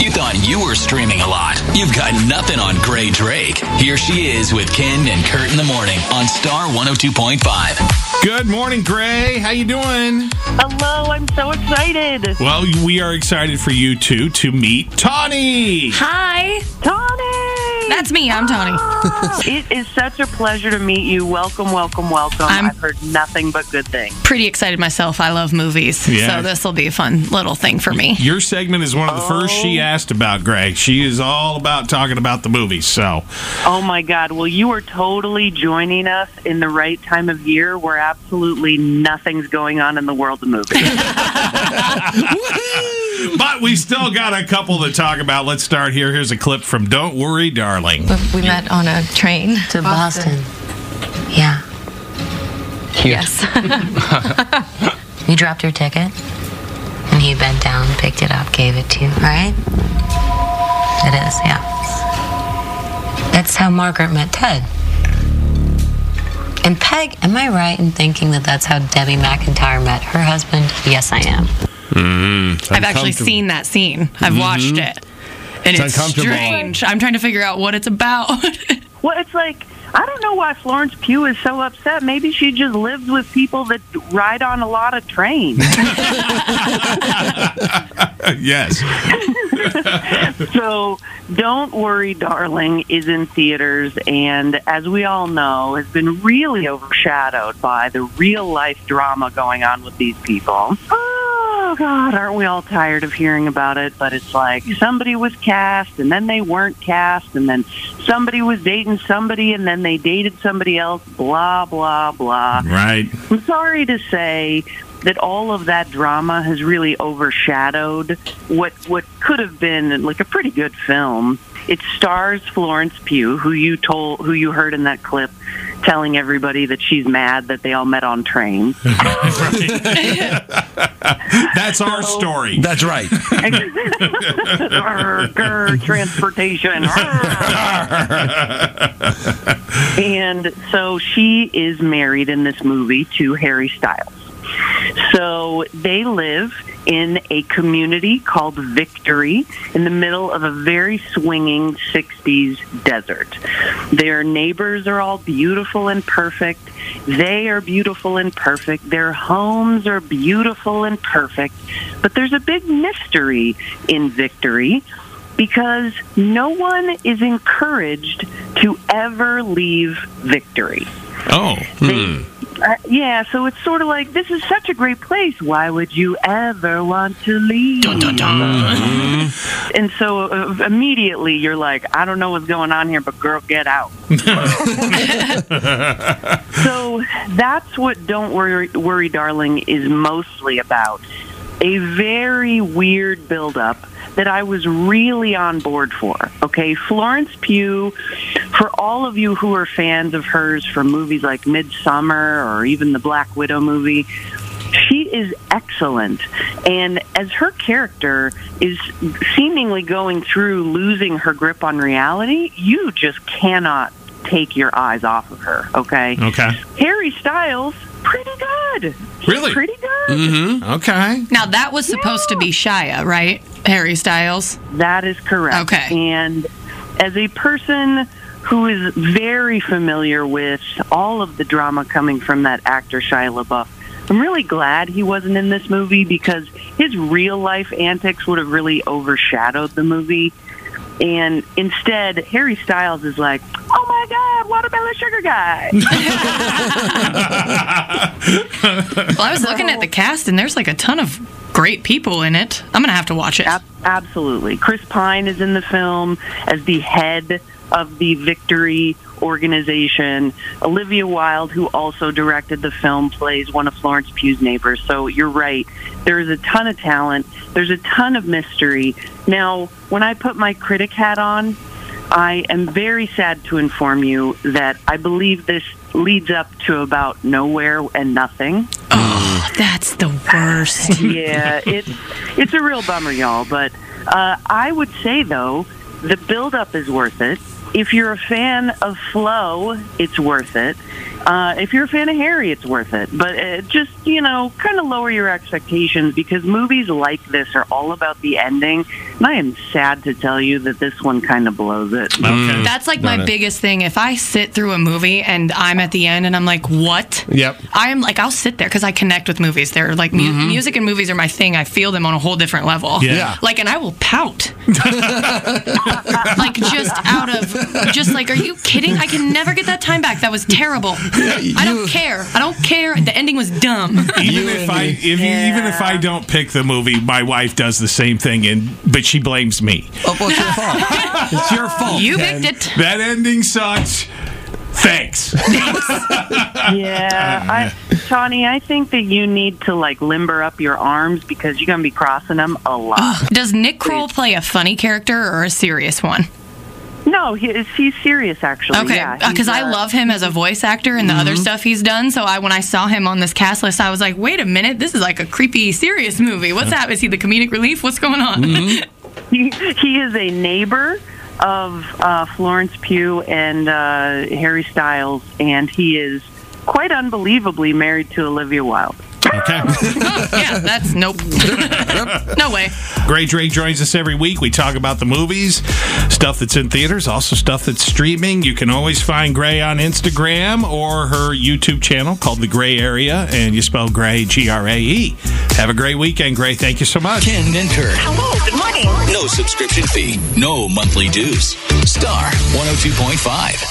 You thought you were streaming a lot. You've got nothing on Grae Drake. Here she is with Ken and Kurt in the morning on Star 102.5. Good morning, Grae. How you doing? Hello, I'm so excited. Well, we are excited for you two to meet Tawny. Hi. Tawny! That's me. I'm Tawny. it is such a pleasure to meet you. Welcome, welcome, welcome. I'm- I've heard nothing but good things. Pretty excited myself. I love movies. Yeah. So this will be a fun little thing for me. Your segment is one of the first she oh. asked about, Greg. She is all about talking about the movies. So, Oh my God. Well, you are totally joining us in the right time of year where absolutely nothing's going on in the world of movies. but we still got a couple to talk about. Let's start here. Here's a clip from "Don't Worry, Darling." We met on a train to Boston. Yeah. Yes. You dropped your ticket, and he bent down, picked it up, gave it to you, right? It is, yeah. That's how Margaret met Ted. And Peg, am I right in thinking that that's how Debbie McIntyre met her husband? Yes, I am. Mm-hmm. I've actually seen that scene. I've mm-hmm. watched it. And it's, uncomfortable. strange. I'm trying to figure out what it's about. well, it's like, I don't know why Florence Pugh is so upset. Maybe she just lives with people that ride on a lot of trains. yes. so don't worry darling is in theaters and as we all know has been really overshadowed by the real life drama going on with these people oh god aren't we all tired of hearing about it but it's like somebody was cast and then they weren't cast and then somebody was dating somebody and then they dated somebody else blah blah blah Right. I'm sorry to say that all of that drama has really overshadowed what what could have been like a pretty good film. It stars Florence Pugh, who you told who you heard in that clip telling everybody that she's mad that they all met on trains. That's our story. That's right. Arr, grr, transportation. Arr. and so she is married in this movie to Harry Styles. So they live in a community called Victory in the middle of a very swinging 60s desert. Their neighbors are all beautiful and perfect. They are beautiful and perfect. Their homes are beautiful and perfect. But there's a big mystery in Victory because no one is encouraged to ever leave Victory. Oh. They- hmm. Uh, yeah, so it's sort of like this is such a great place. Why would you ever want to leave? Dun dun dun! And so uh, immediately you're like, I don't know what's going on here, but girl, get out. so that's what Don't Worry, Worry, Darling is mostly about. A very weird buildup that I was really on board for. Okay, Florence Pugh, for all of you who are fans of hers from movies like Midsommar or even the Black Widow movie, she is excellent. And as her character is seemingly going through losing her grip on reality, you just cannot take your eyes off of her, okay? Okay. Harry Styles, pretty good. He's Really? Pretty good. Mm-hmm. Okay. now, that was supposed to be Shia, right? Harry Styles. That is correct. Okay. And as a person who is very familiar with all of the drama coming from that actor Shia LaBeouf, I'm really glad he wasn't in this movie because his real life antics would have really overshadowed the movie. And instead, Harry Styles is like, "Oh my God, watermelon sugar guy!" Well, I was looking at the cast, and there's like a ton of great people in it. I'm going to have to watch it. Ab- absolutely. Chris Pine is in the film as the head of the Victory organization. Olivia Wilde, who also directed the film, plays one of Florence Pugh's neighbors. So you're right. There is a ton of talent. There's a ton of mystery. Now, when I put my critic hat on, I am very sad to inform you that I believe this leads up to about nowhere and nothing. Oh, that's the worst. yeah, it's it's a real bummer, y'all. But uh, I would say though, the build-up is worth it. If you're a fan of flow, it's worth it. Uh, if you're a fan of Harry, it's worth it. But uh, just, you know, kind of lower your expectations because movies like this are all about the ending. And I am sad to tell you that this one kind of blows it. Mm, okay. That's like Got my it. biggest thing. If I sit through a movie and I'm at the end and I'm like, what? Yep. I am like, I'll sit there because I connect with movies. They're like, mu- mm-hmm. music and movies are my thing. I feel them on a whole different level. Yeah. Yeah. Like, and I will pout. like, just out of, just like, are you kidding? I can never get that time back. That was terrible. I don't care. I don't care. The ending was dumb. Even if I if you, even if I don't pick the movie, my wife does the same thing, and but she blames me. Oh, well, it's your fault. it's your fault. you Ken. picked it. That ending sucks. Thanks. Yeah, uh, I, Tawny, I think that you need to like limber up your arms because you're gonna be crossing them a lot. Does Nick Kroll play a funny character or a serious one? no, he, he's serious actually. Okay, yeah, uh, because I uh, love him as a voice actor and the other mm-hmm. stuff he's done. So I, when I saw him on this cast list, I was like, "Wait a minute, this is like a creepy, serious movie. What's that? Is he the comedic relief? What's going on?" Mm-hmm. He, he is a neighbor of uh, Florence Pugh and uh, Harry Styles, and he is quite unbelievably married to Olivia Wilde. Okay. yeah, that's nope, no way. Grae Drake joins us every week. We talk about the movies, stuff that's in theaters, also stuff that's streaming. You can always find Grae on Instagram or her YouTube channel called The Grae Area, and you spell Grae G R A E. Have a great weekend, Grae. Thank you so much. Ken and Kurt. Hello, good morning. No subscription fee, no monthly dues. Star 102.5.